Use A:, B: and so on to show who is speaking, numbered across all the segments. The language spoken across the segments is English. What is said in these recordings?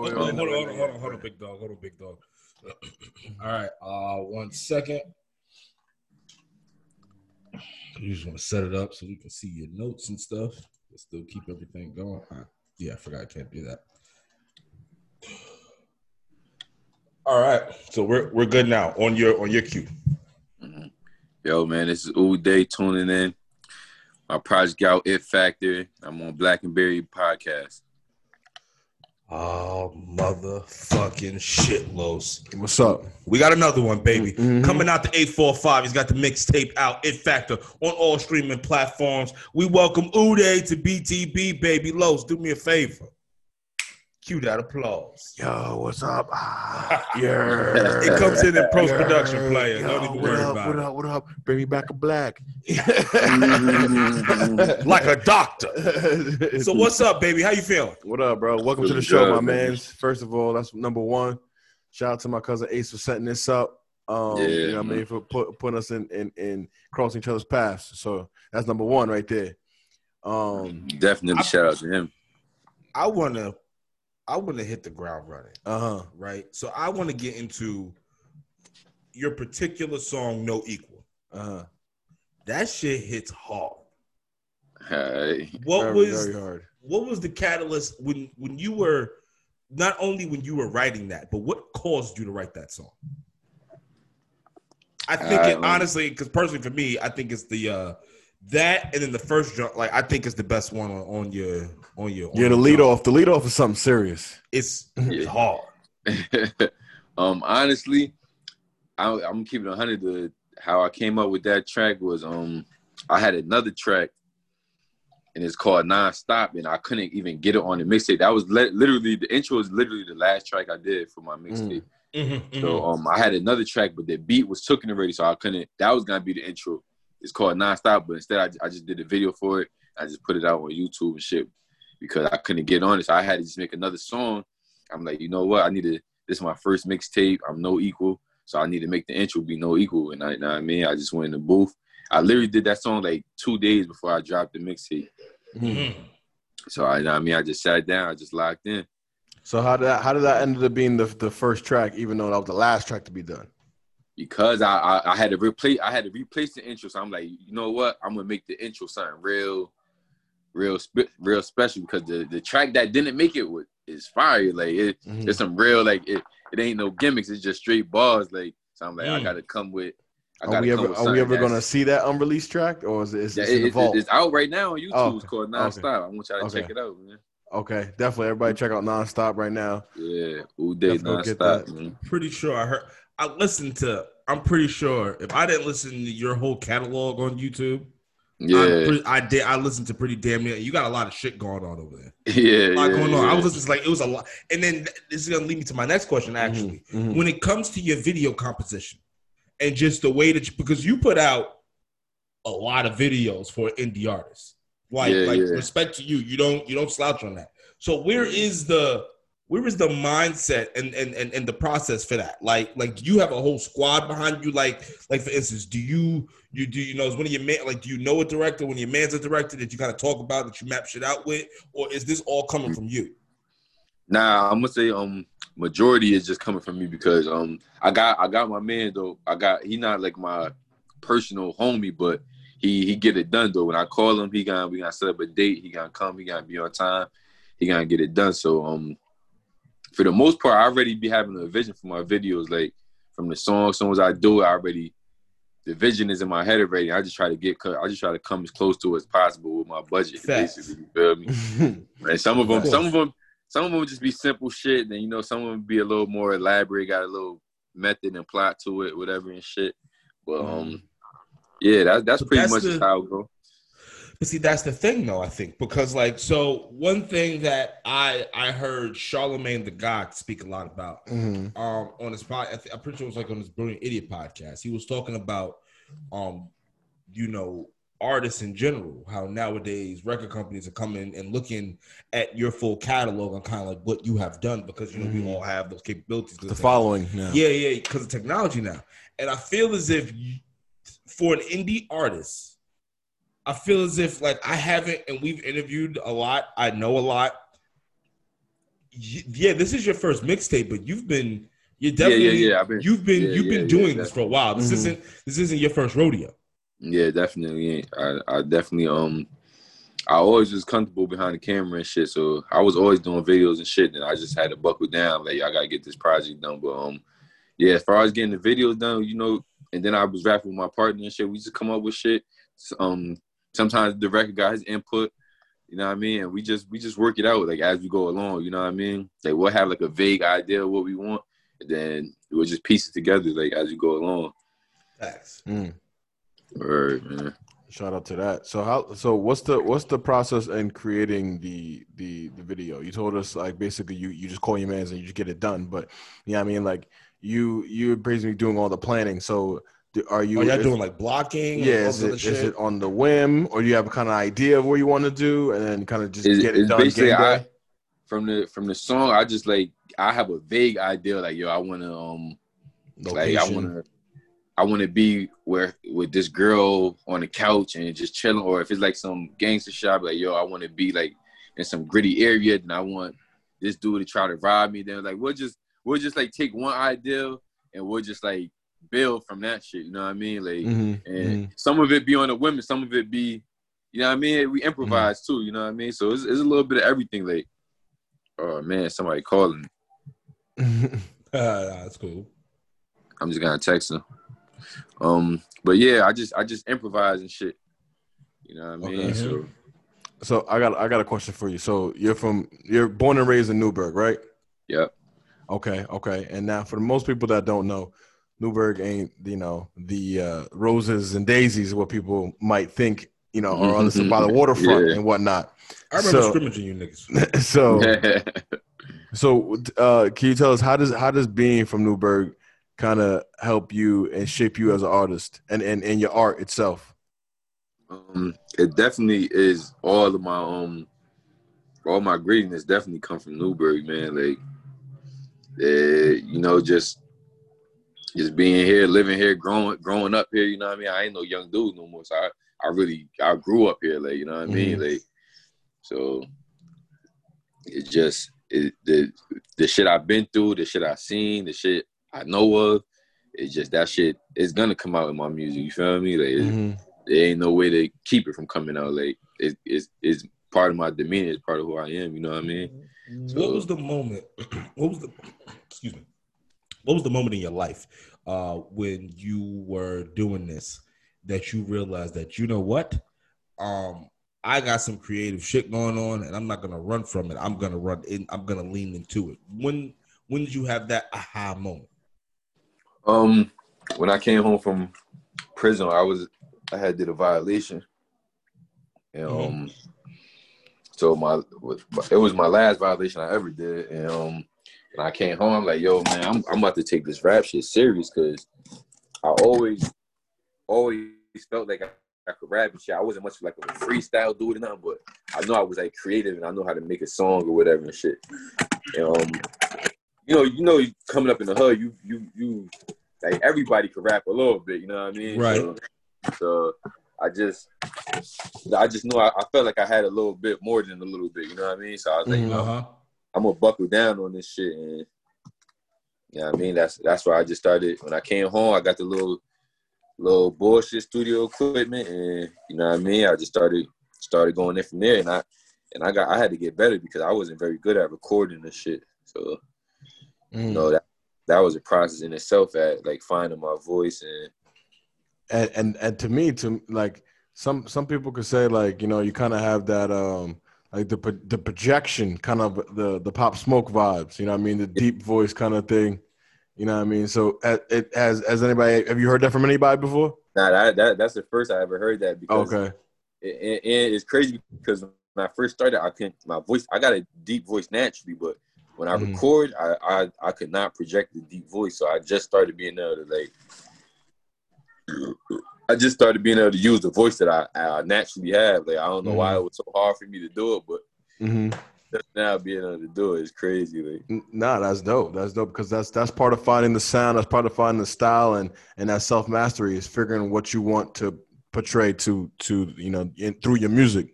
A: Oh,
B: Hold on, hold on, hold on, hold on, hold on, big dog, hold on, big dog. All right, uh, one second. You just want to set it up so we can see your notes and stuff. But still keep everything going. Uh, yeah, I forgot I can't do that. All right, so we're we're good now on your on your cue.
C: Yo, man, this is Uday tuning in. My project out It Factor. I'm on Black and Berry podcast.
B: Oh motherfucking shit, Los.
A: What's up?
B: We got another one, baby.
A: Mhm.
B: Coming out the 845. He's got the mixtape out, It Factor, on all streaming platforms. We welcome Uday to BTB, baby. Los, do me a favor. Cue that applause.
A: Yo, what's up? Ah, yeah.
B: It comes in in post production,
A: Yeah.
B: player.
A: Yo,
B: Don't even worry
A: up,
B: about
A: what
B: it.
A: up? What up? Bring me back a black.
B: Like a doctor. So what's up, baby? How you feeling?
A: What up, bro? Welcome to the show,
C: good,
A: my
C: man.
A: man. First of all, that's number one. Shout out to my cousin Ace for setting this up. Um,
C: Yeah,
A: you know what I mean, for put, putting us in, in in crossing each other's paths. So that's number one right there. Um,
C: Definitely
B: I-
C: shout out to him.
B: I wanna I wanna hit the ground running,
A: uh huh.
B: right? So I wanna get into your particular song, No Equal.
A: Uh huh.
B: That shit hits hard.
C: Hey.
B: What
A: very,
B: was
A: very hard?
B: what was the catalyst when when you were not only when you were writing that, but what caused you to write that song? I think
C: I
B: it honestly, because personally for me, I think it's the uh that and then the first jump, like I think it's the best one on, on your on your on
A: Yeah, the
B: your
A: lead
B: jump.
A: off. The lead off is something serious.
B: It's,
C: Yeah.
B: it's hard.
C: um, honestly, I, I'm keeping it 100. To how I came up with that track was um, I had another track, and it's called Non-Stop, and I couldn't even get it on the mixtape. That was li- literally the intro was literally the last track I did for my mixtape.
B: Mm-hmm,
C: So um, I had another track, but the beat was taken already, so I couldn't. That was gonna be the intro. It's called Non-Stop, but instead I, I just did a video for it. I just put it out on YouTube and shit because I couldn't get on it. So I had to just make another song. I'm like, you know what? I need to. This is my first mixtape. I'm no equal, so I need to make the intro be no equal. And I, you know what I mean, I just went in the booth. I literally did that song like two days before I dropped the mixtape.
B: mm-hmm.
C: So I, you know what I mean, I just sat down, I just locked in.
A: So how did that how did that end up being the the first track, even though that was the last track to be done?
C: because I, I I had to replace I had to replace the intro. So I'm like, you know what? I'm gonna make the intro something real, real spe- real special because the the track that didn't make it was is fire. Like it,
A: Mhm.
C: it's some real like it. It ain't no gimmicks. It's just straight bars. Like so, I'm like, I
B: Mm.
C: gotta come with. I
A: Are
C: gotta
A: we ever are we ever gonna see that unreleased track, or is it is
C: Yeah,
A: it,
C: it-
A: in the vault?
C: it's out right now on YouTube.
A: Oh,
C: it's called
A: okay.
C: Nonstop. I want y'all to
A: Okay.
C: check it out, man.
A: Okay, definitely. Everybody check out Nonstop right now.
C: Yeah, all day
A: Let's get
C: nonstop,
A: that.
C: man.
B: Pretty sure I heard. I listened to. I'm pretty sure if I didn't listen to your whole catalog on YouTube, I'm
C: Yeah,
B: pretty, I did. I listened to pretty damn near. You got a lot of shit going on over there.
C: yeah,
B: A lot
C: yeah,
B: going on. I was listening to like it was a lot. And then this is gonna lead me to my next question. Actually,
A: Mhm, mhm.
B: when it comes to your video composition and just the way that you, because you put out a lot of videos for indie artists. Like,
C: Yeah,
B: like
C: yeah.
B: respect to you. You don't you don't slouch on that. So where is the where is the mindset and, and and and the process for that? Like like you have a whole squad behind you? Like like for instance, do you you do you know is one of your man like do you know a director when your man's a director that you kind of talk about that you map shit out with, or is this all coming from you?
C: Nah, I'm gonna say um majority is just coming from me because um I got I got my man though. I got he not like my personal homie, but he he get it done though. When I call him, he gonna we gonna set up a date. He gonna come. He gonna be on time. He gonna get it done. So um for the most part, I already be having a vision for my videos. Like from the song songs, songs I do, it, I already the vision is in my head already. I just try to get I just try to come as close to it as possible with my budget.
B: Facts.
C: Basically, you feel me? And some of them,
B: Of
C: some of them, some of them would just be simple shit. Then you know, some of them be a little more elaborate, got a little method and plot to it, whatever and shit. But um, yeah, that, that's
B: But
C: pretty
B: that's
C: much
B: the-
C: how it go.
B: But see, that's the thing, though. I think because, like, so one thing that I I heard Charlemagne the God speak a lot about
A: Mhm.
B: um on his pod. I thi- I'm pretty sure it was like on his Brilliant Idiot podcast. He was talking about um, you know, artists in general. How nowadays record companies are coming and looking at your full catalog and kind of like what you have done because you know
A: Mhm.
B: we all have those capabilities.
A: The following now.
B: yeah, yeah, because of technology now. And I feel as if you, for an indie artist, I feel as if like I haven't, and we've interviewed a lot. I know a lot. yeah, this is your first mixtape, but you've been you're
C: Yeah, yeah,
B: definitely
C: yeah. I've been,
B: you've been
C: yeah,
B: you've been
C: yeah,
B: doing this for a while. This
A: Mhm.
B: isn't this isn't your first rodeo.
C: yeah, definitely. I, I definitely um, I always was comfortable behind the camera and shit. So I was always doing videos and shit. And I just had to buckle down. Like I gotta get this project done. But um, yeah, as far as getting the videos done, you know, and then I was rapping with my partner and shit. We just come up with shit. Um, sometimes the record got his input. You know what I mean? And we just we just work it out like as we go along. You know what I mean? Like we'll have like a vague idea of what we want, and then we'll just piece it together like as you go along.
B: Facts.
A: Mm.
C: Right, man.
A: Shout out to that. So how? So what's the what's the process in creating the the the video? You told us like basically you you just call your mans and you just get it done. But yeah, I mean like you you're basically doing all the planning. So do- are you?
B: Are y'all
A: is-
B: doing like blocking?
A: Yeah, is
B: this other
A: it,
B: shit?
A: is it on the whim, or do you have a kind of idea of what you want to do, and then kind of just
C: It's,
A: get it
C: it's
A: done?
C: basically
A: game
C: I from the from the song. I just like I have a vague idea like yo, I want to um like I
A: Location.
C: want to I want to be where with this girl on the couch and just chilling, or if it's like some gangster shop, like yo, I want to be like in some gritty area, and I want this dude to try to rob me. Then like we'll just we'll just like take one idea and we'll just like build from that shit. You know what I mean? Like
A: Mhm,
C: and
A: mhm.
C: some of it be on the women, some of it be, you know what I mean? We improvise too, you know what I mean? So it's, it's a little bit of everything. Like, oh man, somebody calling.
A: mm-hmm.
B: Uh, that's cool.
C: I'm just gonna text them. Um, but yeah, I just I just improvise and shit. You know what I mean?
A: Okay.
C: So
A: so I got I got a question for you. So you're from you're born and raised in Newburgh, right?
C: yeah,
A: Okay, okay. And now for the most people that don't know, Newburgh ain't you know the uh, roses and daisies what people might think you know are on the by the waterfront
C: Yeah.
A: and whatnot.
B: I remember
A: So-
B: scrimmaging you niggas.
A: so so uh, can you tell us how does how does being from Newburgh kind of help you and shape you as an artist and and, and your art itself?
C: um, it definitely is all of my um, all my greatness definitely come from Newburgh, man. Like, eh, you know, just just being here, living here, growing growing up here. You know what I mean? I ain't no young dude no more, so I I really I grew up here. Like, you know what I mean? Like, so it just it, the the shit I've been through, the shit I've seen, the shit I know of. It's just that shit It's gonna come out in my music. You feel me? Like, it-
A: Mhm.
C: there ain't no way to keep it from coming out. Like it, it's it's part of my demeanor. It's part of who I am. You know what I mean?
B: What was the moment? What was the excuse me? What was the moment in your life uh, when you were doing this that you realized that you know what? Um, I got some creative shit going on, and I'm not gonna run from it. I'm gonna run in. I'm gonna lean into it. When when did you have that aha moment?
C: Um, when I came home from prison, I was I had did a violation, and
B: Mhm.
C: um, so my it was my last violation I ever did, and um, when I came home, I'm like, yo, man, I'm I'm about to take this rap shit serious because I always always felt like I, I could rap and shit. I wasn't much like a freestyle dude or nothing, but I know I was like creative and I know how to make a song or whatever and shit. And, um, you know, you know, coming up in the hood, you you you like everybody could rap a little bit. You know what I mean?
B: Right.
C: So, so I just I just knew I, I felt like I had a little bit more than a little bit. You know what I mean? So I was like,
A: Mhm.
C: you know,
B: Uh huh.
C: I'm gonna buckle down on this shit, and you know what I mean. That's that's why I just started. When I came home, I got the little little bullshit studio equipment, and you know what I mean. I just started started going in from there, and I and I got I had to get better because I wasn't very good at recording this shit. So
A: Mm.
C: you know that that was a process in itself at like finding my voice and
A: and and and to me to like some some people could say like you know you kind of have that um like the the projection kind of the the pop smoke vibes you know what i mean the deep voice kind of thing you know what i mean so it has has anybody have you heard that from anybody before
C: Nah, that, that that's the first I ever heard that because
A: okay
C: it, it- and it's crazy because when I first started, I couldn't my voice. I got a deep voice naturally, but when I
A: Mhm.
C: record, I, I I could not project the deep voice. So I just started being able to like. I just started being able to use the voice that I, I naturally have. Like I don't know why it was so hard for me to do it, but
A: hmm
C: just now being able to do it is crazy. Like
A: Nah, that's dope. That's dope because that's that's part of finding the sound. That's part of finding the style, and and that self mastery is figuring what you want to portray to to you know in, through your music.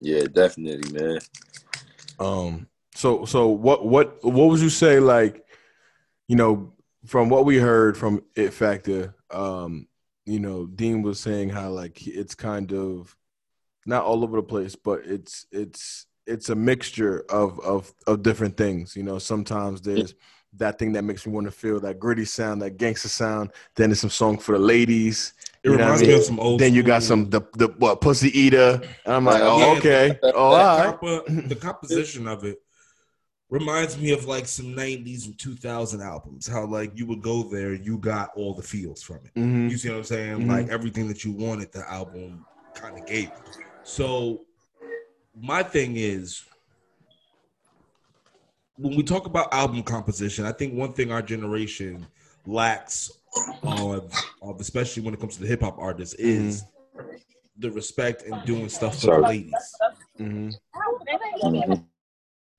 C: yeah, definitely, man.
A: Um, So so what what what would you say like, you know, from what we heard from It Factor, um, you know, Dean was saying how like it's kind of not all over the place, but it's it's it's a mixture of of of different things. You know, sometimes there's that thing that makes me want to feel that gritty sound, that gangster sound. Then there's some song for the ladies.
B: It
A: You
B: reminds
A: what I
B: me
A: mean?
B: of some old.
A: Then you got some the the what pussy eater. And I'm like, oh
B: Yeah,
A: okay,
B: the-
A: oh
B: the
A: all right.
B: the composition of it reminds me of like some 90s and 2000 albums how like you would go there you got all the feels from it
A: Mhm.
B: you see what i'm saying
A: Mhm.
B: like everything that you wanted the album kind of gave you. so my thing is when we talk about album composition i think one thing our generation lacks of, of especially when it comes to the hip-hop artists is the respect and doing stuff for the
C: Sorry.
B: ladies
A: Mhm.
C: Mhm.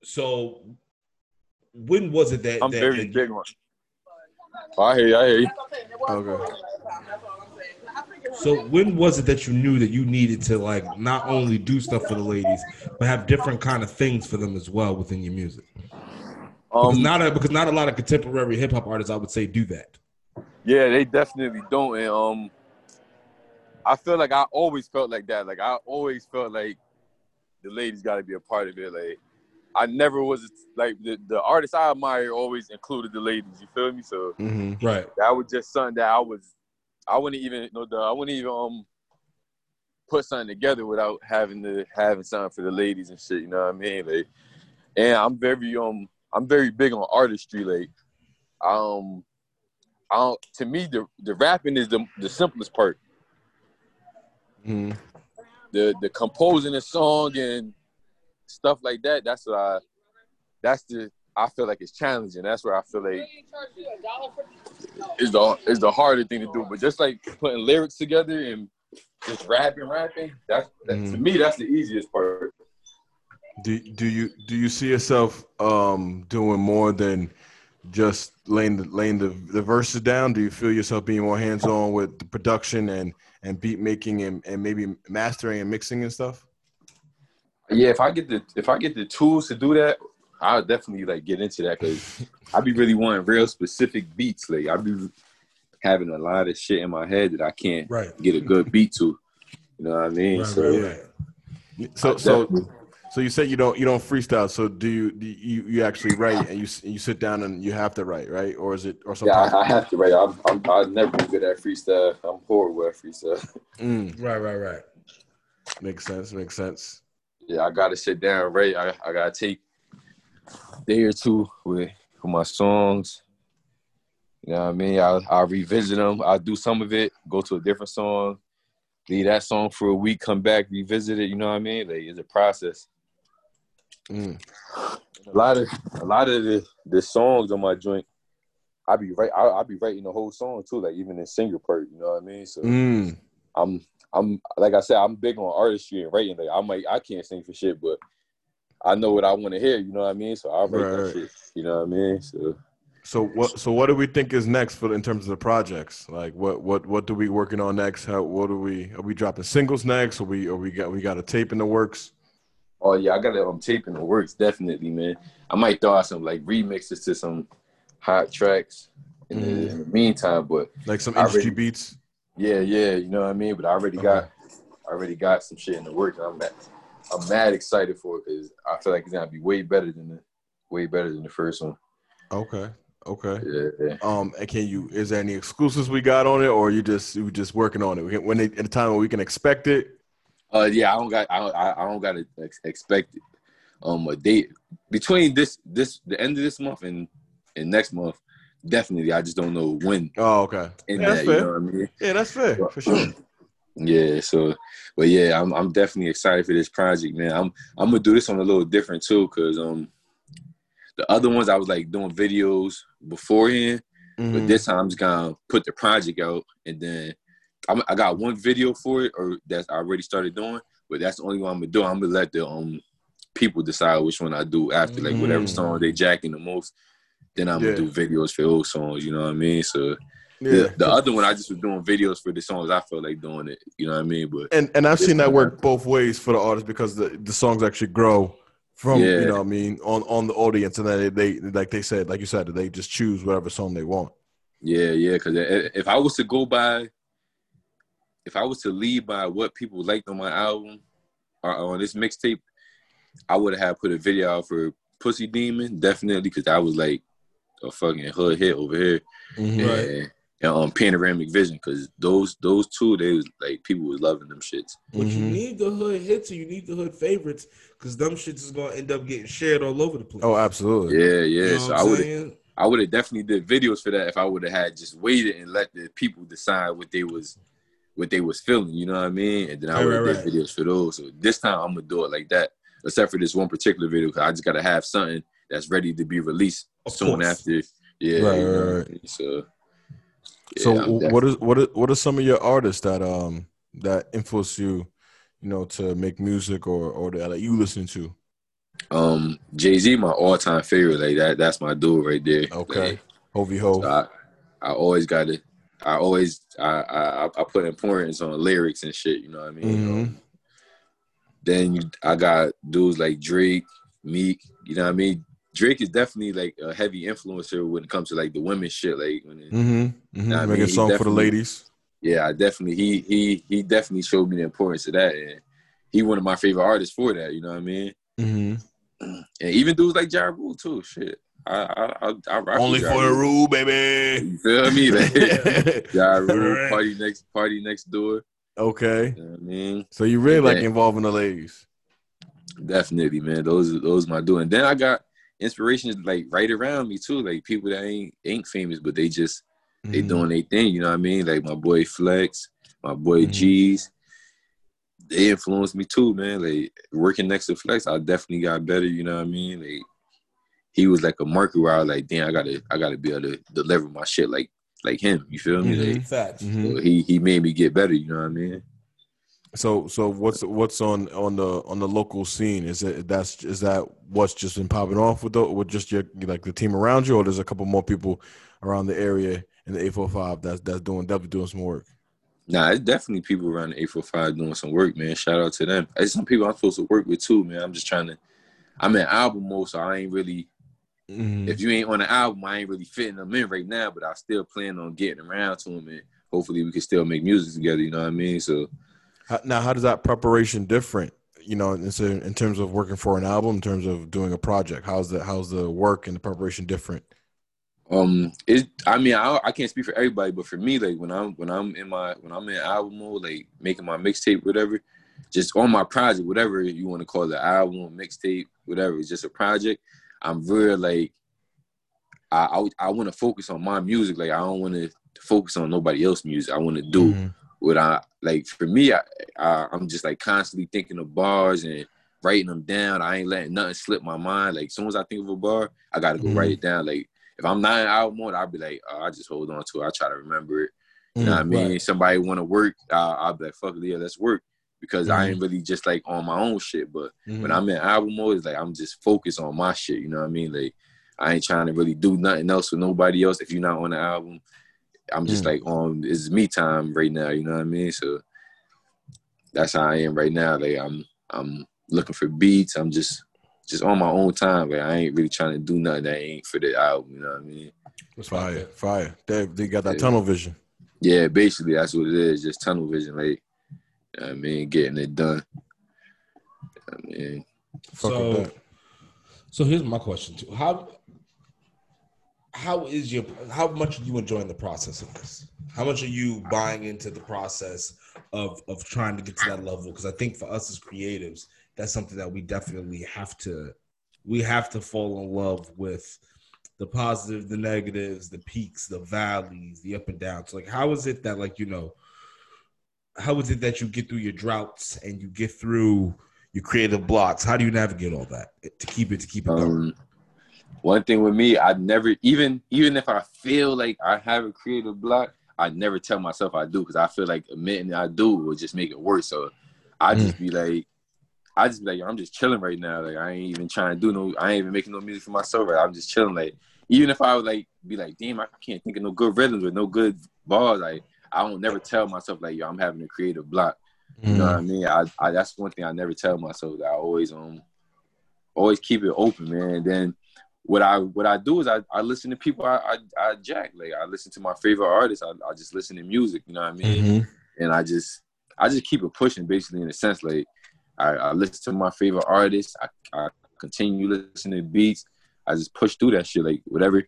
B: So when was it that
C: I'm
B: that,
C: very
B: that-
C: big on. I hear you. I hear you.
A: Okay.
B: so when was it that you knew that you needed to like not only do stuff for the ladies but have different kind of things for them as well within your music? Because
C: Um,
B: not a, because not a lot of contemporary hip hop artists I would say do that.
C: Yeah, they definitely don't. And um, I feel like I always felt like that. Like I always felt like the ladies got to be a part of it. Like I never was like the, the artists I admire always included the ladies. You feel me? So
A: Mhm.
B: Right.
C: that was just something that I was. I wouldn't even you know I wouldn't even um put something together without having to having something for the ladies and shit. You know what I mean? Like, and I'm very um I'm very big on artistry. Like, um, I don't, to me the the rapping is the the simplest part.
A: Mhm.
C: The the composing a song and stuff like that. That's what I. That's the I feel like it's challenging. That's where I feel like is the is the harder thing to do. But just like putting lyrics together and just rapping, rapping. That's that, to
A: Mhm.
C: me. That's the easiest part.
A: Do do you do you see yourself um doing more than just laying the laying the, the verses down? Do you feel yourself being more hands on with the production and and beat making and, and maybe mastering and mixing and stuff?
C: Yeah, if I get the if I get the tools to do that, I'll definitely like get into that because I be really wanting real specific beats. Like I be having a lot of shit in my head that I can't
B: Right.
C: get a good beat to. You know what I mean?
B: Right,
C: so
B: right, right.
A: So so so you said you don't you don't freestyle. So do you do you, you actually write and you you sit down and you have to write right or is it or
C: something?
A: yeah.
C: I, I have to write. I'm, I'm I never be good at freestyle. I'm horrible at freestyle.
A: Mm,
B: Right, right, right.
A: makes sense. Makes sense.
C: Yeah, I gotta sit down, right? I, I gotta take a day or two with, with my songs. You know what I mean? I'll, I'll revisit them. I'll do some of it, go to a different song, leave that song for a week, come back, revisit it. You know what I mean? Like it's a process.
A: Mm,
C: A lot of a lot of the, the songs on my joint, I be right. I I be writing the whole song too, like even the singer part. You know what I mean? So
A: mm,
C: I'm I'm like I said, I'm big on artistry and writing. Like I might I can't sing for shit, but I know what I want to hear. You know what I mean? So I'll write
A: Right,
C: that shit. You know what I mean? So
A: So what? So what do we think is next for in terms of the projects? Like what? What? What do we working on next? How? What are we? Are we dropping singles next? Or we? Or we got? We got a tape in the works?
C: oh yeah, I got it. I'm taping the works definitely, man. I might throw out some like remixes to some hot tracks in, the,
A: Mm.
C: in the meantime, but
A: Like some
C: I
A: industry
C: already-
A: beats?
C: Yeah, yeah, you know what I mean. But I already got I already got some shit in the works. I'm mad, I'm mad excited for it because I feel like it's gonna be way better than the way better than the first one.
A: Okay. Okay.
C: Yeah, yeah.
A: Um. And can you? Is there any exclusives we got on it, or you just you just working on it? Can- When they, at the time when we can expect it?
C: Uh, yeah, I don't got, I, don't- I, don't got to ex- expect um a date between this, this, the end of this month and and next month. Definitely, I just don't know when.
A: Oh, okay. Yeah, that's
C: that, you
A: fair.
C: know what I mean?
A: Yeah, that's fair for sure.
C: Yeah, so, but yeah, I'm I'm definitely excited for this project, man. I'm I'm gonna do this one a little different too, cause um, the other ones I was like doing videos beforehand, but
A: Mhm.
C: this time I'm just gonna put the project out, and then I'm, I got one video for it, or that I already started doing, but that's the only one I'm gonna do. I'm gonna let the um people decide which one I do after, like whatever
A: Mm.
C: song they jacking the most. Then I'm
A: Yeah.
C: gonna do videos for those songs. You know what I mean? So
A: Yeah.
C: the, the other one I just was doing videos for the songs I felt like doing it. You know what I mean? But
A: and and I've seen that work both ways for the artist because the the songs actually grow from
C: Yeah.
A: you know what I mean on on the audience, and then they, they like they said, like you said, they just choose whatever song they want.
C: Yeah, yeah. Because if I was to go by, if I was to lead by what people liked on my album or on this mixtape, I would have put a video out for Pussy Demon, definitely, because that was like a fucking hood hit over here.
A: Mhm.
B: Right.
C: And, and um, Panoramic Vision, because those those two, they was like people was loving them shits.
B: But you
A: Mhm.
B: need the hood hits or you need the hood favorites because them shits is gonna end up getting shared all over the place.
A: Oh, absolutely.
C: Yeah, yeah.
B: You know
C: so I would? I would have definitely did videos for that if I would have had just waited and let the people decide what they was what they was feeling, you know what I mean? And then I would have
B: right,
C: did videos for those. So this time I'm gonna do it like that, except for this one particular video because I just gotta have something that's ready to be released
B: Of
C: soon after. Yeah.
A: Right,
C: you know
A: right, right.
C: So yeah,
A: So
C: I'm
A: what is what is what are some of your artists that um that influence you, you know, to make music or or that like, you listen to?
C: Um, Jay Z, my all time favorite. Like that, that's my dude right there.
A: Okay,
C: Like,
A: Hovey Ho.
C: so I, I always got it. I always, I, I, I put importance on lyrics and shit. You know what I mean?
A: Mhm.
C: Um, then you, I got dudes like Drake, Meek. You know what I mean? Drake is definitely like a heavy influencer when it comes to like the women shit. Like when it,
A: Mm-hmm. mm-hmm.
C: I
A: Making
C: mean,
A: a song for the ladies.
C: yeah, I definitely he he he definitely showed me the importance of that, and he one of my favorite artists for that. You know what I mean?
A: Mm-hmm.
C: And even dudes like Ja Rule too. Shit, I I I, I
B: Only for the
C: Rule.
B: baby.
C: You feel me? Like, Ja Rule, party next party next door.
A: okay,
C: You know what I mean?
A: so you really like
C: Yeah.
A: involving the ladies.
C: Definitely, man. Those those my doing. Then I got inspirations like right around me too, like people that ain't ain't famous, but they just they
A: Mhm.
C: doing their thing. You know what I mean? Like my boy Flex, my boy
A: Mhm.
C: G's. They influenced me too, man. Like working next to Flex, I definitely got better. You know what I mean? Like he was like a marker where I was like, damn, I gotta I gotta be able to deliver my shit like like him. You feel me?
A: Mhm.
C: Like,
B: Facts.
A: Mhm.
C: so he he made me get better. You know what I mean?
A: So so what's what's on on the on the local scene? Is it that's is that what's just been popping off with the, with just your like the team around you, or there's a couple more people around the area in the eight four five that's that's doing definitely doing some work.
C: Nah, it's definitely people around the 845 doing some work, man. Shout out to them. There's some people I'm supposed to work with too, man. I'm just trying to. I'm in album mode, so I ain't really.
A: Mhm.
C: If you ain't on the album, I ain't really fitting them in right now. But I still plan on getting around to them, and hopefully we can still make music together. You know what I mean? So
A: Now, how does that preparation different? You know, in, in terms of working for an album, in terms of doing a project, how's the how's the work and the preparation different?
C: Um, it. I mean, I, I can't speak for everybody, but for me, like when I'm when I'm in my when I'm in album mode, like making my mixtape, whatever, just on my project, whatever you want to call it, album, mixtape, whatever, it's just a project. I'm very like, I I, I want to focus on my music. Like I don't want to focus on nobody else's music. I want to do
A: Mhm.
C: What I like. For me, I, I I'm just like constantly thinking of bars and writing them down. I ain't letting nothing slip my mind. Like as soon as I think of a bar, I gotta go
A: Mhm.
C: write it down. Like if I'm not in album mode, I'll be like, oh, I just hold on to it. I try to remember it. You know what I mean?
B: Right.
C: Somebody want to work, uh, I'll be like, fuck it, yeah, let's work. Because I
A: Mhm.
C: ain't really just like on my own shit. But when I'm in album mode, it's like I'm just focused on my shit. You know what I mean? Like I ain't trying to really do nothing else with nobody else. If you're not on the album, I'm just
A: Mm.
C: like on it's me time right now. You know what I mean? So that's how I am right now. Like I'm I'm looking for beats. I'm just just on my own time. Like I ain't really trying to do nothing that ain't for the album. You know what I mean?
A: fire, fire. They they got that
C: Yeah.
A: tunnel vision.
C: Yeah, basically that's what it is. Just tunnel vision. Like you know what I mean, getting it done. I mean,
B: So, so here's my question too. How how is your how much are you enjoying the process of this? How much are you buying into the process of of trying to get to that level? Because I think for us as creatives, that's something that we definitely have to we have to fall in love with the positive, the negatives, the peaks, the valleys, the up and downs. Like, how is it that like you know? How is it that you get through your droughts and you get through your creative blocks? How do you navigate all that to keep it to keep it going?
C: Um, one thing with me, I never even even if I feel like I have a creative block, I never tell myself I do because I feel like admitting I do will just make it worse. So I just be like, I just be like, I'm just chilling right now. Like I ain't even trying to do no, I ain't even making no music for myself. Right, I'm just chilling. Like even if I would like be like, damn, I can't think of no good rhythms with no good bars. Like I don't never tell myself like, yo, I'm having a creative block. You know what I mean? I, I that's one thing I never tell myself. That I always um always keep it open, man. And then what I what I do is I, I listen to people I, I, I jack like I listen to my favorite artists. I, I just listen to music, you know what I mean?
A: Mm-hmm.
C: And I just I just keep it pushing basically in a sense like I, I listen to my favorite artists. I, I continue listening to beats. I just push through that shit like whatever. You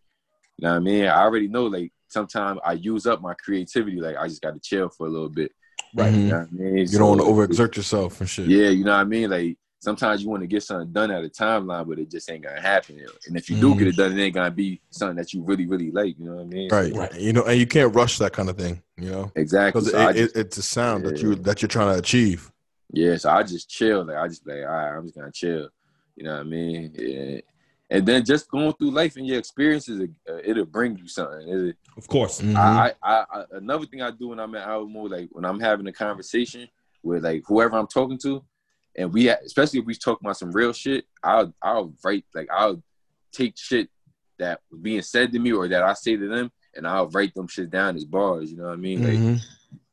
C: know what I mean? I already know like sometimes I use up my creativity. Like I just got to chill for a little bit.
A: Right.
C: You know what I mean?
A: You don't want to overexert yourself and shit.
C: Yeah, you know what I mean? Like sometimes you want to get something done at a timeline, but it just ain't gonna happen. And if you do get it done, it ain't gonna be something that you really, really like. You know what I mean?
A: Right.
B: Right.
A: You know, and you can't rush that kind of thing. You know,
C: Exactly.
A: because
C: So
A: it,
C: just-
A: it, it's a sound that you that you're trying to achieve.
C: Yeah, so I just chill. Like I just like, all right, I'm just gonna chill. You know what I mean? Yeah. And then just going through life and your experiences, uh, it'll bring you something. It'll,
B: Of course.
A: Mhm.
C: I, I, I, another thing I do when I'm at album mode, like when I'm having a conversation with like whoever I'm talking to, and we, especially if we talk about some real shit, I'll, I'll write like I'll take shit that was being said to me or that I say to them, and I'll write them shit down as bars. You know what I mean? Like,
A: Mhm.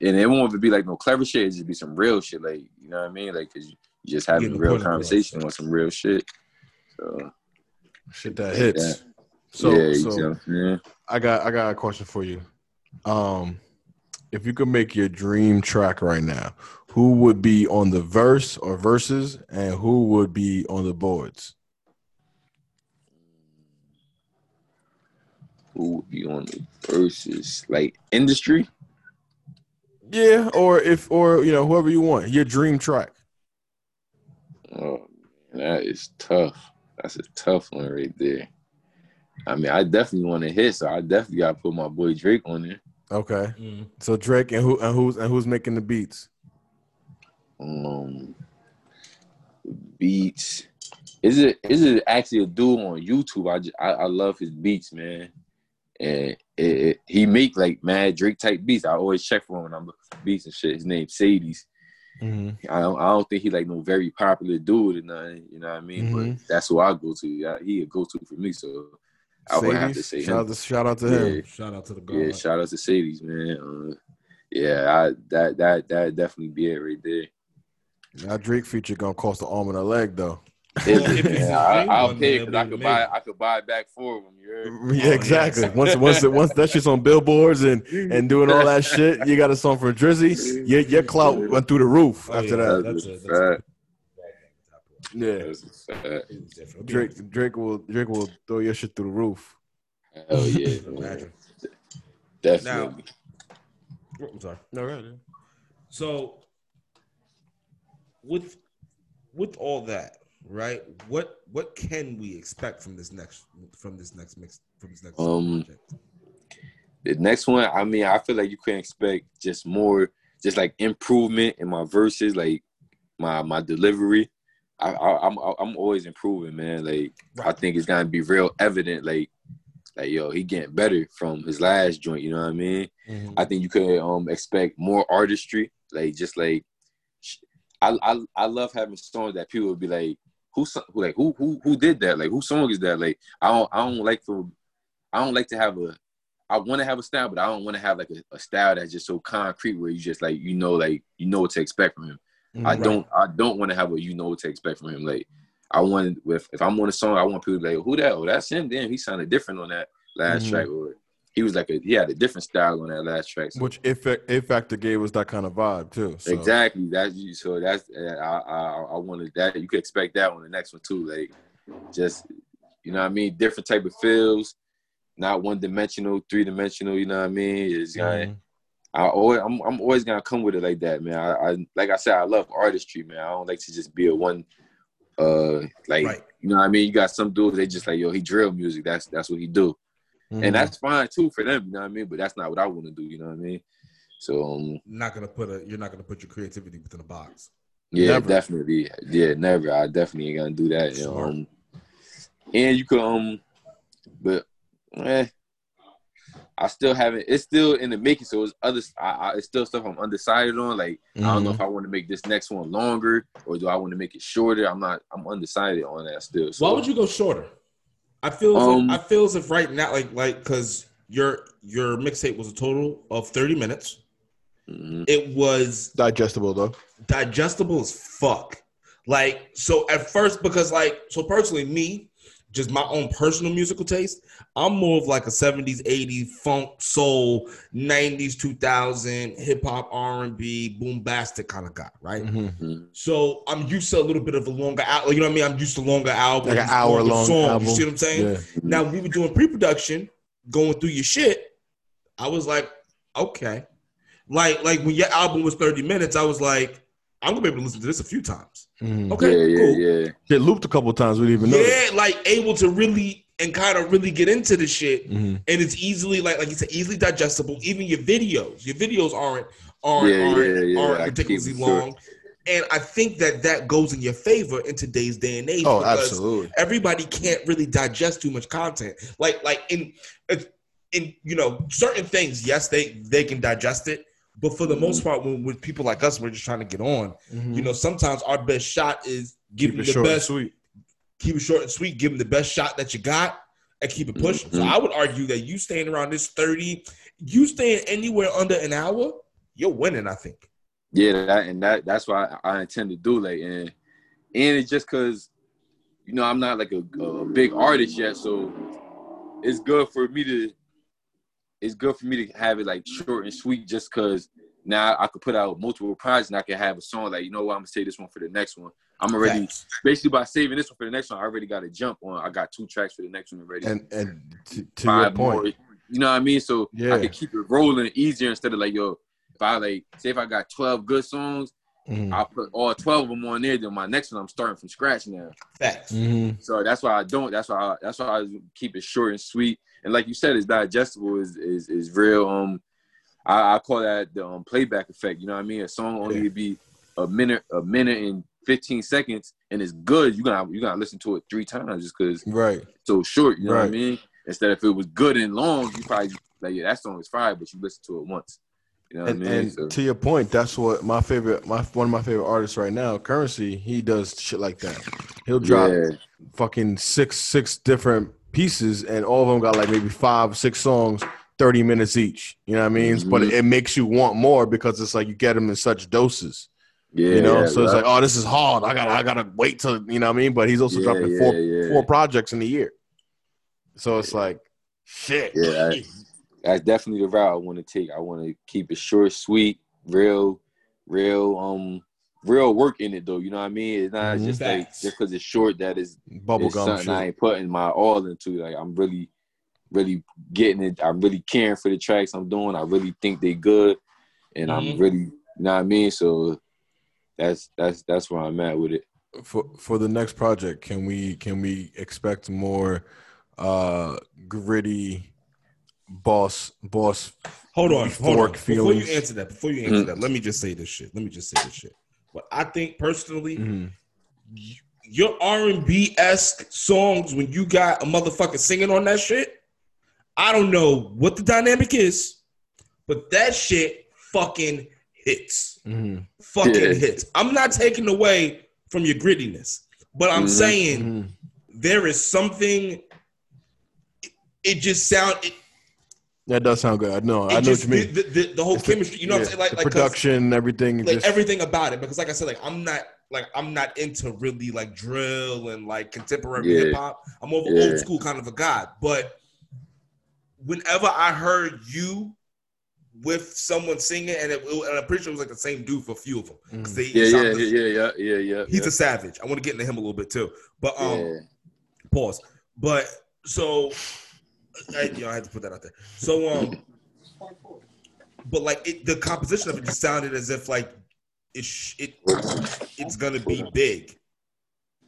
C: and it won't be like no clever shit. It just be some real shit. Like, you know what I mean? Like, cause you, you just having a real conversation on some real shit. So
A: Shit that hits.
C: that.
A: So,
C: yeah, you
A: so
C: see what
A: I got I got a question for you. Um, if you could make your dream track right now, who would be on the verse or verses, and who would be on the boards?
C: Who would be on the verses? Like industry?
A: Yeah, or if or you know whoever you want, your dream track.
C: Oh, man, that is tough. That's a tough one right there. I mean, I definitely want to hit, so I definitely got to put my boy Drake on there.
A: Okay,
B: Mm.
A: so Drake and who and who's and who's making the beats?
C: Um, beats. Is it is it actually a dude on YouTube? I just, I, I love his beats, man. And it, it, he make like mad Drake type beats. I always check for him when I'm looking for beats and shit. His name Sadie's.
A: Mm-hmm.
C: I don't, I don't think he like no very popular dude or nothing. You know what I mean?
A: Mhm.
C: But that's who I go to. Yeah, he a go to for me. So I would have to say him.
A: shout out to shout out to
C: Yeah.
A: him.
B: Shout out to the
C: Yeah, shout out to Sadie's, man. Uh, yeah, I, that that that definitely be it right there.
A: That Drake feature gonna cost an arm and a leg though.
B: Well,
C: Yeah, I, I'll
B: one,
C: pay because I
B: it'll
C: could
B: be
C: buy. I could buy it back for him. You heard?
A: Yeah, exactly. Once once once that shit's on billboards and and doing all that shit, you got a song from Drizzy. Your your clout went through the roof
B: Oh,
A: after
B: yeah.
A: that.
B: That's
C: That's,
B: a-
C: a
B: that's
C: fact.
A: Yeah,
C: That's a fact.
B: It's different. It'll
A: Drake Drake will Drake will throw your shit through the roof.
C: Hell yeah,
B: amazing.
C: man.
B: Imagine.
C: definitely.
B: Oh, I'm sorry.
A: No, All right.
B: So with with all that, right? What what can we expect from this next from this next mix from this next
C: Um,
B: project?
C: The next one, I mean, I feel like you can expect just more, just like improvement in my verses, like my my delivery. I, I I'm I'm always improving, man. Like I think it's gonna be real evident, like like yo, he getting better from his last joint. You know what I mean?
A: Mm-hmm.
C: I think you could um expect more artistry, like just like I I I love having songs that people would be like, who who like who who who did that? Like whose song is that? Like I don't I don't like for I don't like to have a I want to have a style, but I don't want to have like a, a style that's just so concrete where you just like you know like you know what to expect from him. I
A: Mm-hmm.
C: don't I don't want to have what you know what to expect from him. Like I want if if I'm on a song, I want people to be like, who that? Oh, that's him. Damn, he sounded different on that last
A: Mhm.
C: track, or he was like a he had a different style on that last track. So
A: Which if It Factor gave us that kind of vibe too. So.
C: Exactly. That's you. So that's I I I wanted that. You could expect that on the next one too. Like just you know what I mean. Different type of feels, not one dimensional, three dimensional. You know what I mean. It's gonna.
A: Mhm.
C: I always I'm I'm always gonna come with it like that, man. I, I like I said I love artistry, man. I don't like to just be a one. Uh, like
B: Right.
C: you know what I mean. You got some dudes they just like yo he drill music. That's that's what he do,
A: Mhm.
C: and that's fine too for them. You know what I mean. But that's not what I want to do. You know what I mean. So um,
B: Not gonna put a you're not gonna put your creativity within a box.
C: Yeah,
A: Never.
C: definitely. Yeah, never. I definitely ain't gonna do that. You know, um, and you could um, but eh, I still haven't. It's still in the making. So it's other. I, I, it's still stuff I'm undecided on. Like I don't know
A: Mhm.
C: if I want to make this next one longer or do I want to make it shorter. I'm not. I'm undecided on that still. So,
B: Why would you go shorter? I feel as
C: Um,
B: if, I feel as if right now, like like because your your mixtape was a total of thirty minutes.
C: Mhm.
B: It was
A: digestible though.
B: digestible as fuck. Like, so at first, because like, so personally, me, just my own personal musical taste, I'm more of like a 70s, 80s funk, soul, 90s, 2000 hip hop, R&B, boombastic kind of guy, right?
A: Mhm.
B: So I'm used to a little bit of a longer out, you know what I mean? I'm used to longer albums,
A: Like an hour long
B: songs,
A: album.
B: You see what I'm saying?
A: Yeah.
B: Now we were doing pre-production, going through your shit. I was like, okay, like like when your album was 30 minutes, I was like, I'm gonna be able to listen to this a few times.
A: Mhm.
B: Okay,
C: yeah, yeah,
B: cool.
C: yeah.
A: It looped a couple times. We didn't even know.
B: Yeah, like able to really and kind of really get into the shit,
A: hmm
B: and it's easily like like you said, easily digestible. Even your videos, your videos aren't aren't
C: Yeah,
B: aren't,
C: yeah, yeah,
B: aren't
C: I
B: ridiculously
C: it short.
B: long. And I think that that goes in your favor in today's day and age.
A: Oh,
B: because
A: absolutely.
B: everybody can't really digest too much content. Like like in in you know certain things, yes, they they can digest it, but for the
A: Mm-hmm.
B: most part, when with people like us, we're just trying to get on.
A: Mhm.
B: You know, sometimes our best shot is give
A: keep
B: the best,
A: sweet.
B: keep it short and sweet, give them the best shot that you got, and keep it pushing. So
C: Mhm.
B: I would argue that you staying around this thirty, you staying anywhere under an hour, you're winning. I think.
C: Yeah, that and that that's why I, I intend to do like and and it's just cause you know I'm not like a, a big artist yet, so it's good for me to it's good for me to have it like short and sweet just cause now I could put out multiple projects and I can have a song like you know what I'm gonna say this one for the next one. I'm already
B: Facts.
C: basically by saving this one for the next one, I already got a jump on. I got two tracks for the next one already.
A: And and to, to your point,
C: more. You know what I mean? So
A: Yeah.
C: I can keep it rolling easier instead of like, yo, if I like say if I got 12 good songs,
A: Mhm.
C: I'll put all 12 of them on there. Then my next one I'm starting from scratch now.
B: Facts.
A: Mhm.
C: So that's why I don't. That's why I, that's why I keep it short and sweet. And like you said, it's digestible. is is is real. Um, I, I call that the um, playback effect. You know what I mean? A song only
A: Yeah.
C: be a minute, a minute and 15 seconds, and it's good. You gotta you gotta listen to it three times just because
A: Right.
C: so short. You know what I mean? Instead, if it was good and long, you probably like, yeah, that song is fire, but you listen to it once. You know what
A: And,
C: I mean?
A: and
C: So,
A: to your point, that's what my favorite, my one of my favorite artists right now, Currency. He does shit like that. He'll drop
C: yeah,
A: fucking six six different pieces, and all of them got like maybe five six songs, thirty minutes each. You know what I mean? But
C: Mhm.
A: it makes you want more because it's like you get them in such doses.
C: yeah,
A: You know, so it's like, oh, this is hard. I gotta I gotta wait till you know what I mean. But he's also
C: Yeah,
A: dropping
C: yeah,
A: four
C: yeah.
A: four projects in a year. So it's like, shit.
C: Yeah, I- that's definitely the route I want to take. I want to keep it short, sweet, real, real, um, real work in it though. You know what I mean? It's not
A: Mhm.
C: just like just because it's short that is
A: Bubblegum
C: something
A: shit.
C: I ain't putting my all into. It. Like I'm really, really getting it. I'm really caring for the tracks I'm doing. I really think they good, and I'm
B: Mhm.
C: really, you know what I mean. So that's that's that's where I'm at with it.
A: for for the next project can we can we expect more uh gritty boss boss
B: Hold on, hold on.
A: Fork
B: Before
A: feelings.
B: you answer that, before you answer
C: Mhm.
B: that, let me just say this shit. Let me just say this shit. But I think personally,
A: Mhm.
B: y- your R and B esque songs when you got a motherfucker singing on that shit, I don't know what the dynamic is, but that shit fucking hits.
A: Mhm.
B: Fucking
C: Yeah.
B: hits. I'm not taking away from your grittiness, but I'm
C: Mhm.
B: saying
A: Mhm.
B: there is something. It, it just sound. It,
A: that does sound good i know i know
B: just,
A: what you mean
B: The, the, the whole
A: It's
B: chemistry. you know what I'm
A: yeah,
B: saying? Like,
A: the
B: like 'cause-
A: production everything
B: like
A: just,
B: everything about it because like i said like i'm not like i'm not into really like drill and like contemporary
C: Yeah.
B: hip hop i'm more of an
C: Yeah.
B: old school kind of a guy but whenever i heard you with someone singing and, it, and i'm pretty sure it was like the same dude for a few of them.
A: Mhm.
B: they
C: Yeah, yeah,
B: the-
C: yeah, yeah, yeah, yeah.
B: he's
C: yeah.
B: a savage i want to get into him a little bit too but um
C: yeah.
B: pause but so I, you know, I had to put that out there so um but like it, the composition of it just sounded as if like it sh- it it's gonna be big.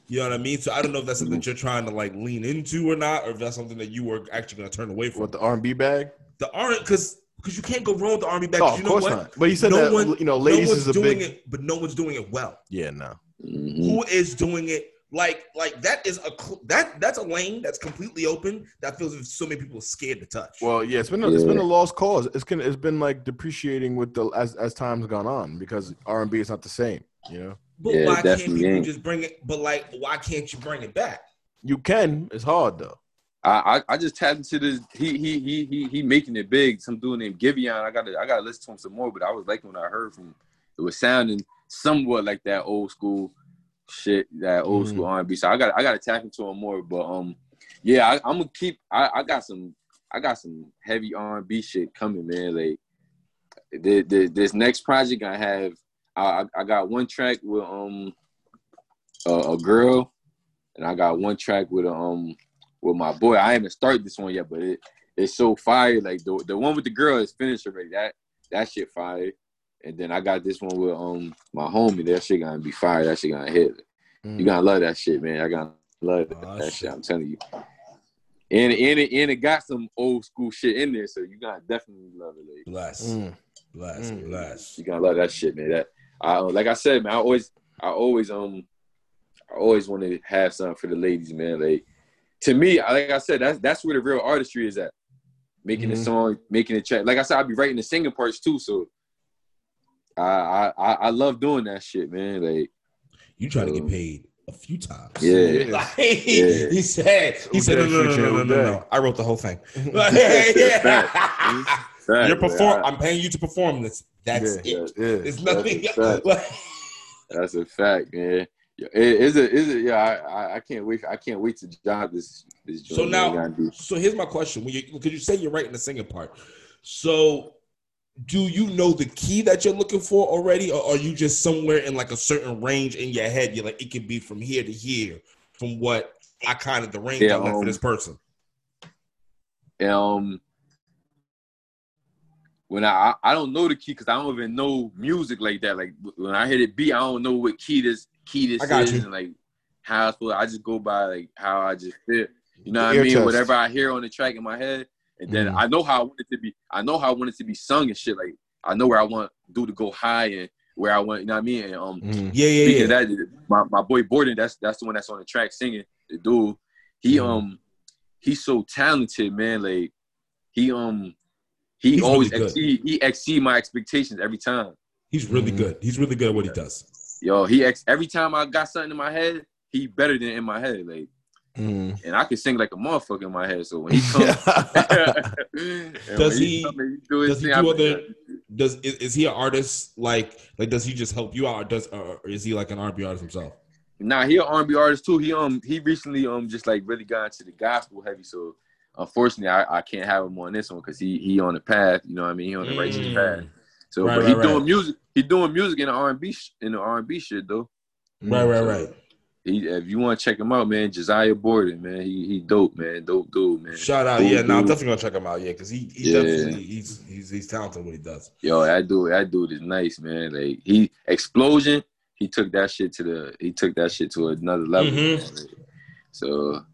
B: You know what I mean? So I don't know if that's something that you're trying to like lean into or not, or if that's something that you were actually gonna turn away from.
A: what the r&b bag
B: The R because because you can't go wrong with the r&b bag.
A: oh of
B: you know
A: course
B: what?
A: not but he said
B: No
A: that
B: one-
A: you know
B: No
A: ladies
B: one's
A: is a
B: doing
A: big
B: it, but no one's doing it well.
A: yeah no
C: Mhm.
B: Who is doing it? Like like that is a that that's a lane that's completely open. That feels as so many people are scared to touch.
A: well yeah it's been a, it's been a lost cause it's gonna it's been like depreciating with the as as time's gone on because r&b is not the same you know
B: but
C: Yeah,
B: why can't
C: definitely
B: people
C: ain't.
B: just bring it? But like, why can't you bring it back?
A: you can it's hard though
C: I, I I just tapped into this. He he he he he making it big. Some dude named Giveon. I gotta I gotta listen to him some more. But I was liking when I heard from. It was sounding somewhat like that old school shit, that old school R and B. So I got I got to tap into it more. But um, yeah, I, I'm gonna keep. I, I got some I got some heavy R and B shit coming, man. Like the, the, this next project I have, I I got one track with um a, a girl, and I got one track with um with my boy. I haven't started this one yet, but it it's so fire. Like the the one with the girl is finished already. That that shit fire. And then I got this one with um my homie. That shit gonna be fire. That shit gonna hit.
A: Mm.
C: You gotta love that shit, man. I gotta love
B: Oh,
C: that
B: shit.
C: shit. I'm telling you. And and it, and it got some old school shit in there, so you gotta definitely love it. Like,
B: Bless,
A: Mm.
B: bless,
A: Mm.
B: bless.
C: you gotta love that shit, man. That I like I said, man. I always I always um I always want to have something for the ladies, man. Like to me, I- like I said, that's that's where the real artistry is at. Making the
A: Mhm.
C: song, making it track. Like I said, I'll be writing the singing parts too. So I I I, I love doing that shit, man. Like
B: You try to get
C: Um,
B: paid a few times.
C: yeah.
B: Like,
C: Yeah.
B: He said, he said, no, no, no, no, no, no, no. I wrote the whole thing. Like, yeah.
C: Fact,
B: You're perform.
C: I-
B: I'm paying you to perform this. That's
A: Yeah.
B: it.
A: Yeah.
B: It's nothing.
C: That's a fact. That's a fact, man. Yeah, it- Is it? Is it? Yeah, I, I, I can't wait. I can't wait to job this. This joint,
B: So now-
C: I gotta do-
B: so here's my question: When you because you say you're writing the singing part, so do you know the key that you're looking for already, or are you just somewhere in like a certain range in your head? You're like, it could be from here to here, from what I kind of the range
C: Yeah,
B: I left for
C: um,
B: this person.
C: um when I I don't know the key because I don't even know music like that. Like when I hit it beat, I don't know what key this key this
B: I
C: is
B: you.
C: and like how supposed. I just go by like how I just feel. You know what I mean?
A: test.
C: Whatever I hear on the track in my head, and then
A: Mhm.
C: I know how I want it to be. I know how I want it to be sung and shit. Like I know where I want do to go high and where I want. You know what I mean? And um,
A: Mm.
B: Yeah, yeah,
C: Speaking
B: yeah.
C: of that, my, my boy Borden, that's that's the one that's on the track singing. The dude, he
B: Mhm.
C: um he's so talented, man. Like he um he
B: He's
C: always
B: really
C: exceed he exceed my expectations every time.
B: He's really
A: Mhm.
B: good. He's really good at what he does.
C: Yo, he ex every time I got something in my head, he better than in my head. Like
A: Mm.
C: and I can sing like a motherfucker in my head. So when he comes
B: Does
C: when
B: he-
C: come and do his
B: does he do other- Does is, is he an artist? Like, like does he just help you out, or does or is he like an R&B artist himself?
C: Nah, he an R&B artist too. He um he recently um just like really got into the gospel heavy. So unfortunately, I, I can't have him on this one because he he on the path. You know what I mean? He on the righteous
B: Mm.
C: path. So
B: Right,
C: but he
B: right,
C: doing
B: right.
C: music. He doing music in the R&B in the R&B shit though.
B: Right, right, right.
C: He if you want to check him out, man, Josiah Borden, man, he he dope, man, dope dude, man.
B: Shout out,
C: Dude,
B: yeah. No, I'm definitely gonna check him out, yeah, because he, he
C: Yeah.
B: definitely he's he's he's talented what he does.
C: Yo, that dude, that dude is nice, man. Like he explosion, he took that shit to the he took that shit to another level.
B: Mhm.
C: Like, so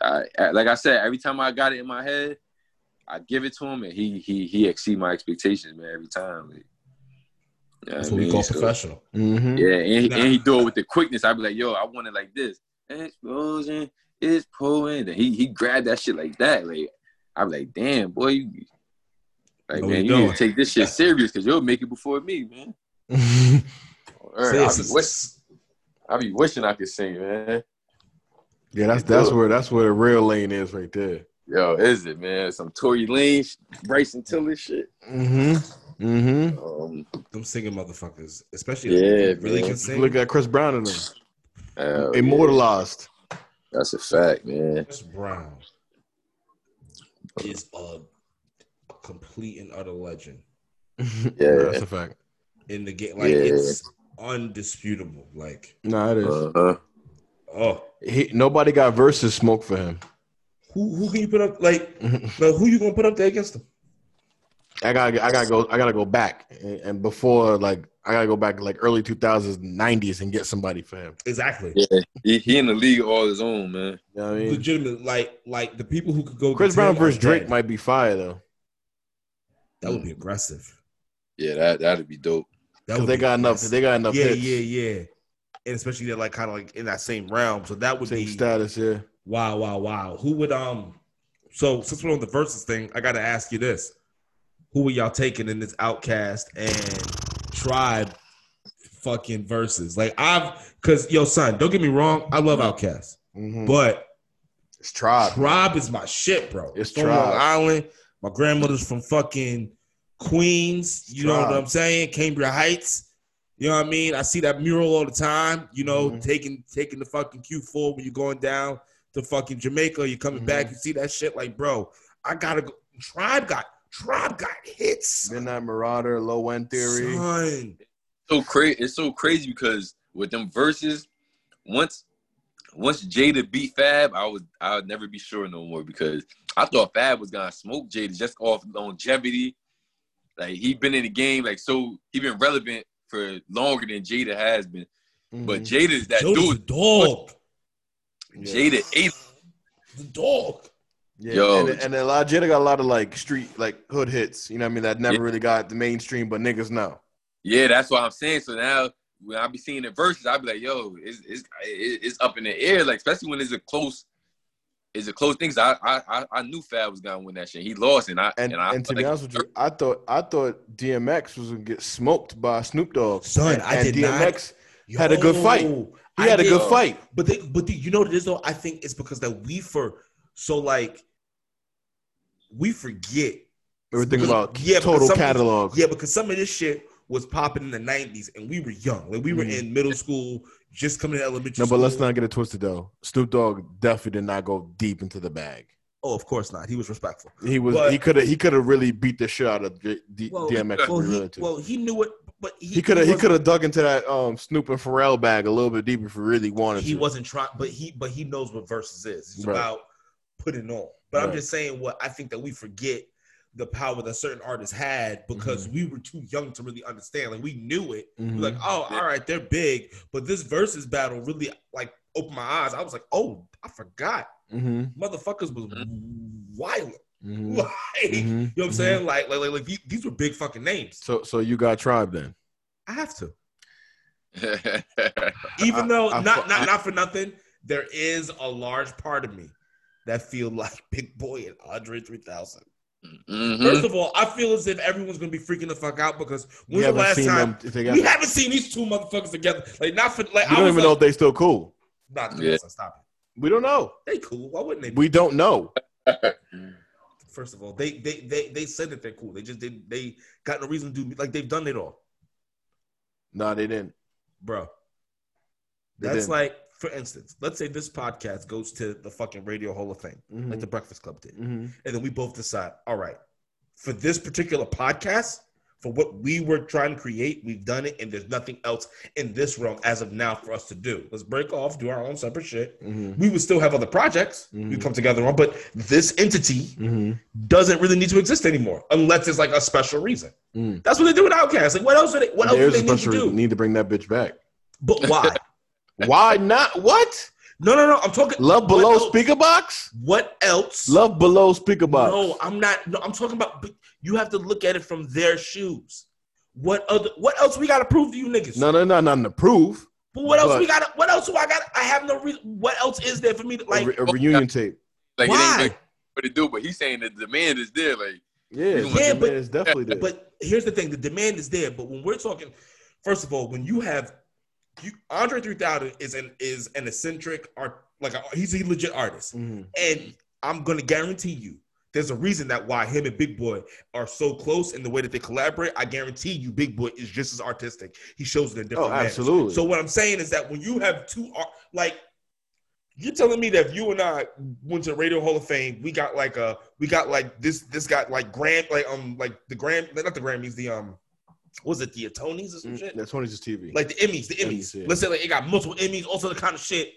C: I, I- like I said, every time I got it in my head, I give it to him and he he he exceed my expectations, man, every time. Like, you know
B: That's
C: what I
B: what we call
C: So,
B: professional.
A: Mm-hmm.
C: Yeah, and he,
B: Nah.
C: and he do it with the quickness. I'd be like, yo, I want it like this. Explosion is pulling. And he he grabbed that shit like that. Like I'm like, damn, boy, you like
B: Know what
C: man,
B: you
C: you need to take this shit serious because you'll make it before me, man. Or, I,
B: it's-
C: be wish, I be wishing I could sing, man.
A: yeah, that's that's where that's where the real lane is right there.
C: Yo, is it, man? Some Tory Lane, sh- Bryson Tiller shit.
A: Mm-hmm. Mm-hmm.
C: Um,
B: Them singing motherfuckers, especially
C: Yeah,
B: if really
C: man.
B: can sing.
A: Look at Chris Brown in them.
C: hell yeah.
A: Immortalized.
C: That's a fact, man.
B: Chris Brown is a complete and utter legend
C: Yeah.
A: that's a fact.
B: in the game. Like
C: Yeah.
B: it's undisputable. Like
A: No, it is.
C: Uh-huh.
B: oh,
A: he, nobody got versus smoke for him.
B: who who can you put up? Like no, who you gonna put up there against him?
A: I gotta, I gotta go, I gotta go back, and, and before like I gotta go back like early 2000s, 90s, and get somebody for him.
B: Exactly.
C: Yeah, he, he in the league all his own, man.
A: You know what I mean?
B: Legitimate, like like the people who could go.
A: Chris Brown versus Drake
B: dead.
A: might be fire though,
B: That would be aggressive.
C: Yeah, that that'd be dope.
B: That
A: because they
B: be
A: got enough. They got enough.
B: Yeah,
A: hits.
B: yeah, yeah. And especially they're like kind of like in that same realm. So that would
A: Same
B: be
A: status. Yeah.
B: wow, wow, wow. Who would um? So since we're on the versus thing, I got to ask you this: Who are y'all taking in this Outkast and Tribe fucking Verzuz? Like I've, cause yo, son, don't get me wrong, I love Outkast,
A: Mhm.
B: but
A: It's tribe.
B: Tribe is my shit, bro.
A: It's
B: from
A: Tribe.
B: Long Island. My grandmother's from fucking Queens. You know what I'm saying? Cambria Heights. You know what I mean? I see that mural all the time. You know,
A: Mhm.
B: taking taking the fucking Q4 when you're going down to fucking Jamaica. You're coming
A: Mhm.
B: back. You see that shit. Like, bro, I gotta go. Tribe got Tribe got hits.
A: Midnight Marauder, Low End Theory.
B: Son.
C: so crazy. It's so crazy because with them verses, once once Jada beat Fab, I was I would never be sure no more because I thought Fab was gonna smoke Jada just off longevity. Like he been in the game, like so he been relevant for longer than Jada has been. But
A: Mhm.
C: Jada's that
B: Jody's
C: dude.
B: the dog.
A: Yeah.
C: Jada ate.
B: The dog.
A: Yeah,
C: Yo.
A: and, and a lot, Jada got a lot of like street, like hood hits. You know what I mean? That never
C: Yeah.
A: really got the mainstream, but niggas know.
C: Yeah, that's what I'm saying. So now when I be seeing the Verzuz, I be like, yo, it's it's it's up in the air. Like especially when it's a close, it's a close thing. 'Cause I I I- I knew Fab was gonna win that shit. He lost, and I
A: And
C: and, I
A: and to
C: felt
A: be honest with you, I thought I thought DMX was gonna get smoked by Snoop Dogg.
B: Son,
A: and,
B: I
A: and
B: did not-
A: DMX had a good fight. He
B: I
A: had a good fight.
B: But they, but the, you know what it is though? I think it's because that we for so like we forget.
A: We were thinking
B: Because-
A: about
B: yeah,
A: total
B: some of these-
A: catalog.
B: Yeah, because some of this shit was popping in the '90s, and we were young. Like we were
A: Mhm.
B: in middle school, just coming to elementary.
A: No, but let's not get it twisted though. Snoop Dogg definitely did not go deep into the bag.
B: Oh, of course not. He was respectful.
A: He was
B: But-
A: he could have he could have really beat the shit out of D-
B: Well,
A: DMX.
B: Well,
A: we
B: he, well, he knew it, but he,
A: he could have he could have dug into that um Snoop and Pharrell bag a little bit deeper if he really wanted
B: He
A: to.
B: wasn't trying, but he but he knows what Verzuz is. It's
A: Right.
B: about putting on. But I'm just saying what I think that we forget the power that certain artists had because
A: Mm-hmm.
B: we were too young to really understand. Like we knew it.
A: Mhm.
B: We're like, oh, all right, they're big, but this versus battle really like opened my eyes. I was like, oh, I forgot.
A: Mhm.
B: Motherfuckers was wild.
A: Mhm.
B: Like, you know what I'm
A: Mhm.
B: saying? Like, like, like, like these, these were big fucking names.
A: So so you got Tribe then.
B: I have to. even though
A: I-
B: not
A: I-
B: not not for nothing, there is a large part of me that feel like Big Boi and Andre 3000.
C: Mhm.
B: First of all, I feel as if everyone's gonna be freaking the fuck out because
A: We
B: when's the
A: haven't
B: last
A: seen
B: time
A: them
B: we haven't seen these two motherfuckers together? Like not for like
A: we
B: I
A: don't
B: was
A: even know if they still cool.
B: Nah,
C: Yeah.
B: listen, stop it.
A: We don't know.
B: They cool. Why wouldn't they? Be?
A: We don't know.
B: First of all, they they they they said that they're cool. They just they they got no reason to do like they've done it all,
A: No, they didn't.
B: bro.
A: They
B: That's
A: didn't.
B: like, for instance, let's say this podcast goes to the fucking Radio Hall of Fame,
A: Mhm.
B: like the Breakfast Club did.
A: Mhm.
B: and then we both decide, all right, for this particular podcast, for what we were trying to create, we've done it, and there's nothing else in this realm as of now for us to do. Let's break off, do our own separate shit.
A: Mhm.
B: We would still have other projects we
A: Mhm.
B: come together on, but this entity
A: Mhm.
B: doesn't really need to exist anymore unless there's like a special reason.
A: Mm.
B: That's what they do with Outkast. Like, what else? Are they, what else do they need to do?
A: Need to bring that bitch back.
B: But why?
A: Why not? What?
B: no, no, no. I'm talking
A: Love below
B: else-
A: Speakerboxxx.
B: What else?
A: Love below Speakerboxxx.
B: No, I'm not. No, I'm talking about. but You have to look at it from their shoes. What other? What else we got to prove to you niggas?
A: no, no, no, nothing to prove.
B: But what else
A: but-
B: we got? to What else do I got? I have no reason. What else is there for me to
A: A
B: like?
A: re- a, reunion tape.
C: like it
B: why?
C: ain't like what to do, but he's saying the demand is there. Like
A: Yeah,
C: Yeah,
A: yeah,
B: but-
A: it's definitely there.
B: But here's the thing: the demand is there. But when we're talking, first of all, when you have you, Andre 3000 is an is an eccentric art, like a, he's a legit artist,
A: Mhm.
B: and I'm gonna guarantee you. There's a reason that why him and Big Boi are so close in the way that they collaborate. I guarantee you, Big Boi is just as artistic. He shows it in different
A: Oh,
B: manners.
A: absolutely.
B: So what I'm saying is that when you have two art, like you're telling me that if you and I went to the Radio Hall of Fame, we got like a we got like this this got like Gram like um like the Gram not the Grammys the um was it the Tonys or some shit
A: That's Tony's just TV.
B: like the Emmys the Emmys.
A: Emmys, yeah.
B: Let's say like it got multiple Emmys, also the kind of shit.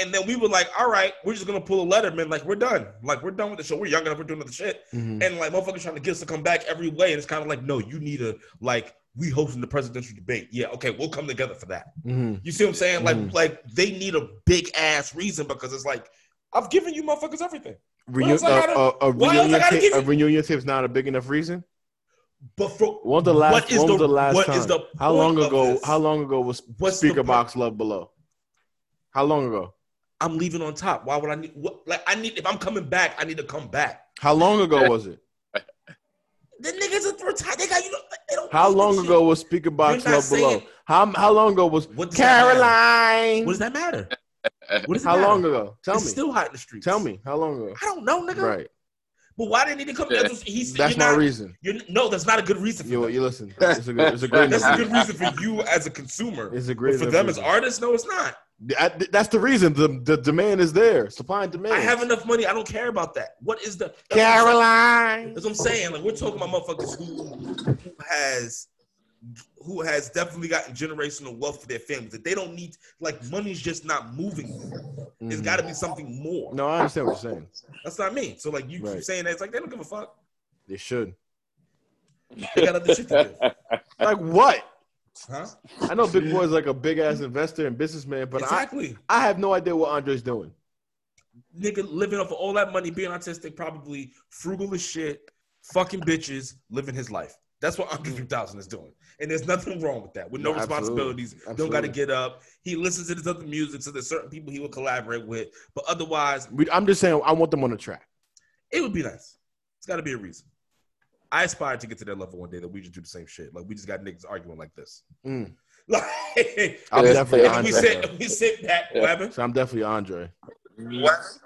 B: And then we were like, all right, we're just gonna pull a Letterman, like we're done, like we're done with the show. We're young enough, we're doing other shit,
A: Mhm.
B: and like motherfuckers trying to get us to come back every way, and it's kind of like, no, you need a like we hosting the presidential debate. Yeah, okay, we'll come together for that.
A: Mhm.
B: You see what I'm saying? Like,
A: Mhm.
B: like they need a big ass reason because it's like I've given you motherfuckers everything. Else
A: uh,
B: gotta-
A: uh, a reunion
B: give
A: A reunion is not a big enough reason.
B: But for
A: When was the last?
B: what is the,
A: the last
B: what
A: time?
B: is the
A: how long ago?
B: this?
A: How long ago was
B: What's
A: Speakerboxxx love below? How long ago?
B: I'm leaving on top. Why would I need? What, like I need if I'm coming back, I need to come back.
A: How long ago was it?
B: The niggas are retired. They got you. Know, they don't
A: How long ago
B: shit.
A: was Speakerboxxx
B: You're not
A: love below? How how long ago was
B: What does that matter?
A: Caroline?
B: What does that matter? What does
A: How
B: matter?
A: long ago? Tell
B: it's
A: me.
B: still hot in the streets.
A: Tell me. How long ago?
B: I don't know, nigga.
A: Right.
B: But why didn't he come?
C: Yeah.
B: That's, he's,
A: That's
B: you're
A: my
B: not,
A: reason.
B: You're, no, that's not a good reason for
A: You,
B: them.
A: you listen. It's a good. It's a great.
B: That's a good reason for you as a consumer.
A: It's a great.
B: But for
A: enough
B: them as artists, no, it's not.
A: I- that's the reason. The the demand is there. Supply and demand.
B: I have enough money. I don't care about that. What is the that's what
A: Caroline.
B: That's what I'm saying. Like we're talking about motherfuckers who, who has who has definitely gotten generational wealth for their families. That they don't need like money's just not moving. It's
A: Mhm.
B: got to be something more.
A: No, I understand what you're saying.
B: That's not me. So like you keep saying that it's like they don't give a fuck.
A: They should.
B: They got other shit to do.
A: Like what?
B: Huh?
A: I know Big Boi is like a big ass investor and businessman, but
B: exactly.
A: I, I have no idea what Andre's doing.
B: Nigga living off of all that money, being autistic, probably frugal as shit, fucking bitches, living his life. That's what Andre 3000 is doing. And there's nothing wrong with that. With no
A: No, absolutely.
B: responsibilities. Don't got to get up. He listens to his other music, so there's certain people he will collaborate with. But otherwise,
A: We, I'm just saying I want them on the track.
B: it would be nice. It's got to be a reason. I aspire to get to that level one day that we just do the same shit. Like we just got niggas arguing like this.
A: Mm.
B: Like,
A: I'm definitely
B: and we
A: Andre.
B: sit, we sit back. What
C: Yeah.
B: happened?
A: So I'm definitely Andre.
B: That's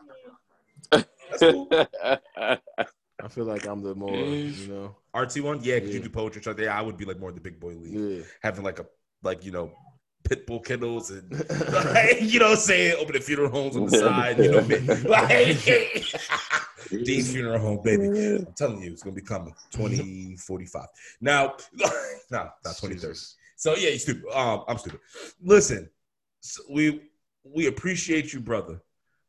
B: cool.
A: I feel like I'm the more, you know.
B: RT one, yeah, because you do poetry. So yeah, I would be like more in the Big Boi league.
A: Yeah.
B: having like a like you know pit bull kennels and like, you know what I'm saying? Open the funeral homes on the side you know like Dean's funeral home baby. I'm telling you it's gonna be coming. 2045 now no not 2030 so yeah you stupid. Um I'm stupid. Listen so we we appreciate you brother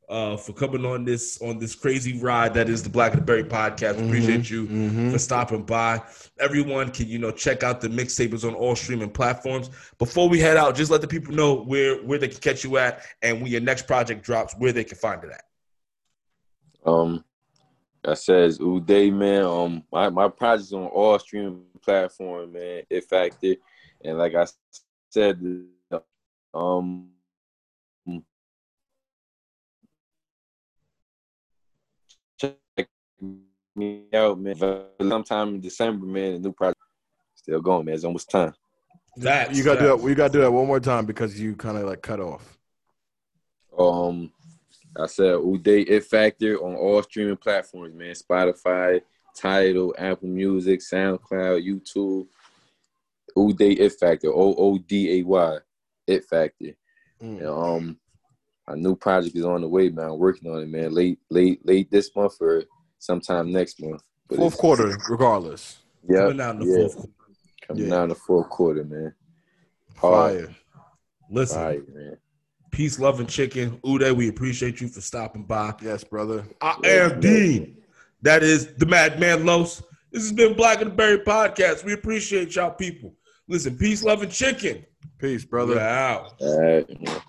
B: uh for coming on this on this crazy ride that is the Black and the Berry podcast We appreciate you
A: Mhm.
B: for stopping by. Everyone can, you know, check out the mixtapes on all streaming platforms. Before we head out, just let the people know where where they can catch you at and when your next project drops, where they can find it at.
C: Um, I says Uday, man. Um, my my project's on all streaming platform, man. It Factor, and like I said, um, me out, man. Sometime in December, man. The new project still going, man. It's almost time.
B: That
A: You gotta do that. You gotta do that one more time because you kind of like cut off.
C: Um, I said Uday It Factor on all streaming platforms, man. Spotify, Tidal, Apple Music, SoundCloud, YouTube. Uday It Factor, O O D A Y, It Factor.
A: Mm.
C: And, um, a new project is on the way, man. I'm working on it, man. Late, late, late this month or sometime next month. But
A: Fourth quarter, regardless.
C: Yeah,
B: coming out in the
C: yeah,
B: fourth quarter.
C: coming
A: Yeah.
C: out in the fourth quarter, man. Hard.
A: Fire.
B: Listen,
C: Fire, man.
B: peace, love, and chicken. Uday, we appreciate you for stopping by.
A: Yes, brother.
B: I am Dean. That is the Madman Los. This has been Black and the Berry Podcast. We appreciate y'all people. Listen, peace, love, and chicken.
A: Peace, brother.
B: We're out.
C: All right, man.